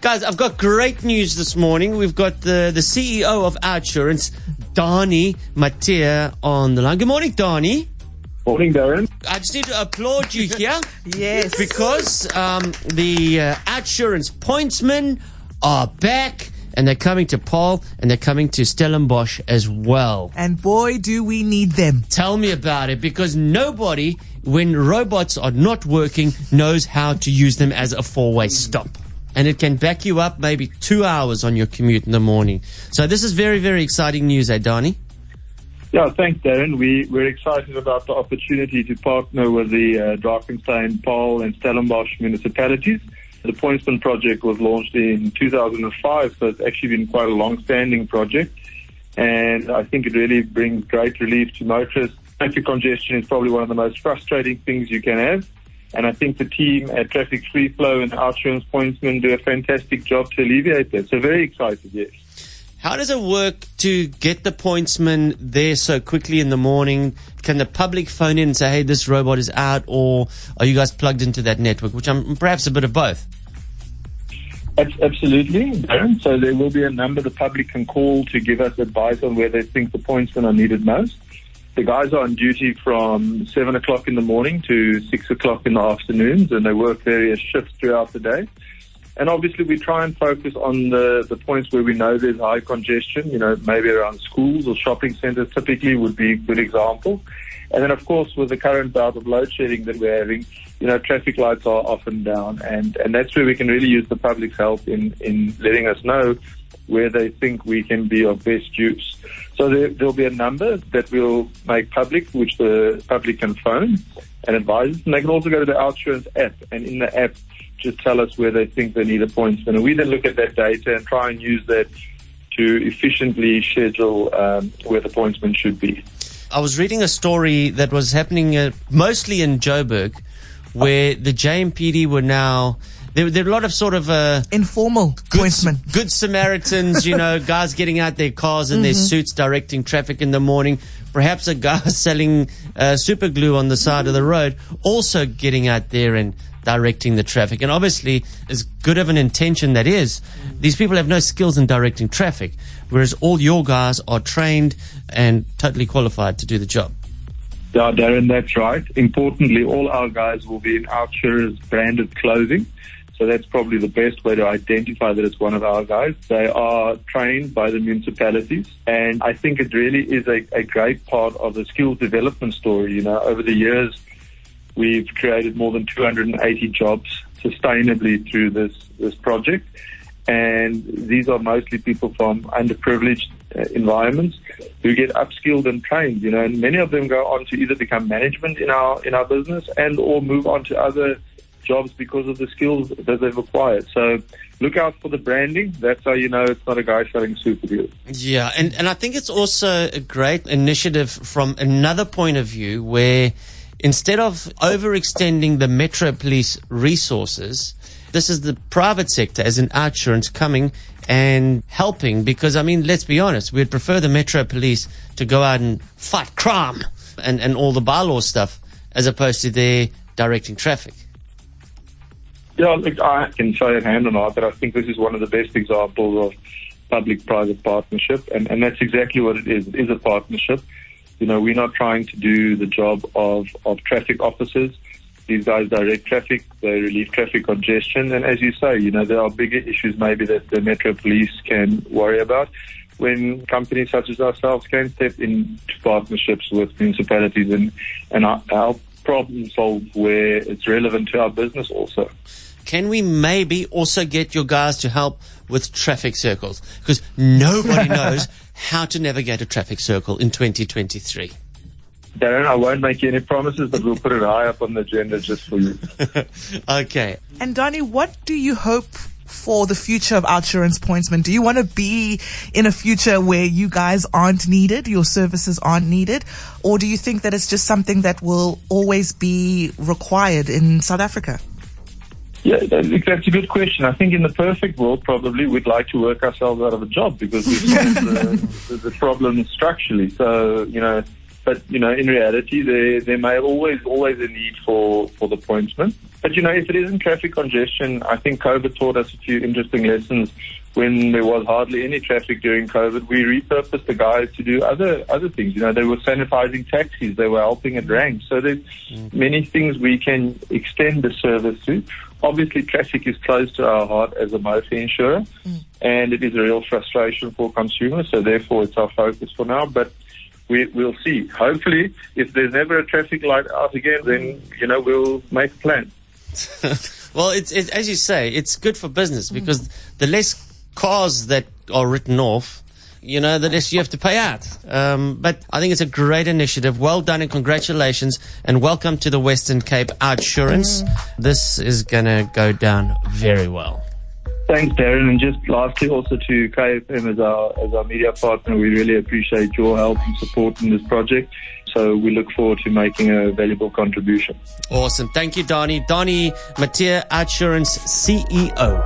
Guys, I've got great news this morning. We've got the, the CEO of Outsurance, Danie Matthee, on the line. Good morning, Danie. Morning, Darren. I just need to applaud you here. Yes. Because um, the uh, Outsurance pointsmen are back and they're coming to Paarl and they're coming to Stellenbosch as well. And boy, do we need them. Tell me about it because nobody, when robots are not working, knows how to use them as a four way stop. And it can back you up maybe two hours on your commute in the morning. So this is very, very exciting news, eh, Danie? Yeah, thanks, Darren. We, we're excited about the opportunity to partner with the uh, Drakenstein, Paarl, and Stellenbosch municipalities. The Pointsman project was launched in 2005, so it's actually been quite a long-standing project. And I think it really brings great relief to motorists. Traffic congestion is probably one of the most frustrating things you can have. And I think the team at Traffic Free Flow and Outsurance Pointsman do a fantastic job to alleviate that. So very excited, yes. How does it work to get the pointsman there so quickly in the morning? Can the public phone in and say, hey, this robot is out, or are you guys plugged into that network, which I'm perhaps a bit of both? Absolutely, Darren. So there will be a number the public can call to give us advice on where they think the pointsmen are needed most. The guys are on duty from 7 o'clock in the morning to 6 o'clock in the afternoons, and they work various shifts throughout the day. And obviously, we try and focus on the, the points where we know there's high congestion, you know, maybe around schools or shopping centers typically would be a good example. And then, of course, with the current bout of load shedding that we're having, you know, traffic lights are often down. And, and that's where we can really use the public's help in, in letting us know where they think we can be of best use. So there, there'll be a number that we'll make public, which the public can phone and advise. And they can also go to the Outsurance app. And in the app, just tell us where they think they need a pointsman. And we then look at that data and try and use that to efficiently schedule um, where the pointsman should be. I was reading a story that was happening uh, mostly in Joburg, where the JMPD were now. There, there are a lot of sort of uh, Informal good, pointsmen. good Samaritans, you know, guys getting out their cars in their suits, directing traffic in the morning. Perhaps a guy selling uh, super glue on the side of the road, also getting out there and directing the traffic. And obviously, as good of an intention that is, these people have no skills in directing traffic, whereas all your guys are trained and totally qualified to do the job. Yeah, Darren, that's right. Importantly, all our guys will be in Outsurance branded clothing. So that's probably the best way to identify that it's one of our guys. They are trained by the municipalities. And I think it really is a, a great part of the skills development story. You know, over the years, we've created more than 280 jobs sustainably through this, this project. And these are mostly people from underprivileged uh, environments who get upskilled and trained, you know, and many of them go on to either become management in our, in our business and or move on to other jobs because of the skills that they've acquired. So look out for the branding. That's how you know it's not a guy selling super glue. Yeah, and, and I think it's also a great initiative from another point of view where instead of overextending the Metro Police resources, this is the private sector, as in Outsurance, coming and helping because, I mean, let's be honest, we'd prefer the Metro Police to go out and fight crime and, and all the bylaw stuff as opposed to their directing traffic. Yeah, look, I can say it hand on heart that I think this is one of the best examples of public-private partnership, and, and that's exactly what it is. It is a partnership. You know, we're not trying to do the job of, of traffic officers. These guys direct traffic, they relieve traffic congestion, and as you say, you know, there are bigger issues maybe that the Metro Police can worry about when companies such as ourselves can step into partnerships with municipalities and, and our problem solve where it's relevant to our business also. Can we maybe also get your guys to help with traffic circles? Because nobody knows how to navigate a traffic circle in 2023. Darren, I won't make any promises, but we'll put it high up on the agenda just for you. Okay. And Danie, what do you hope for the future of Outsurance Pointsman? Do you want to be in a future where you guys aren't needed, your services aren't needed? Or do you think that it's just something that will always be required in South Africa? Yeah, that's a good question. I think in the perfect world, probably we'd like to work ourselves out of a job because we've solved the, the, problem structurally. So, you know, But you know, in reality, there there may always always a need for for the pointsman. But you know, if it isn't traffic congestion, I think COVID taught us a few interesting lessons. When there was hardly any traffic during COVID, we repurposed the guys to do other other things. You know, they were sanitizing taxis, they were helping at ranks. So there's mm. many things we can extend the service to. Obviously, traffic is close to our heart as a motor insurer, mm. and it is a real frustration for consumers. So therefore, it's our focus for now. But we, we'll see. Hopefully, if there's never a traffic light out again, then you know we'll make a plan. well, it's, it's as you say, it's good for business because the less cars that are written off, you know, the less you have to pay out. Um, but I think it's a great initiative. Well done and congratulations and welcome to the Western Cape Outsurance. This is going to go down very well. Thanks, Darren. And just lastly, also to KFM as our as our media partner, we really appreciate your help and support in this project. So we look forward to making a valuable contribution. Awesome. Thank you, Danie. Danie Matthee, Outsurance CEO.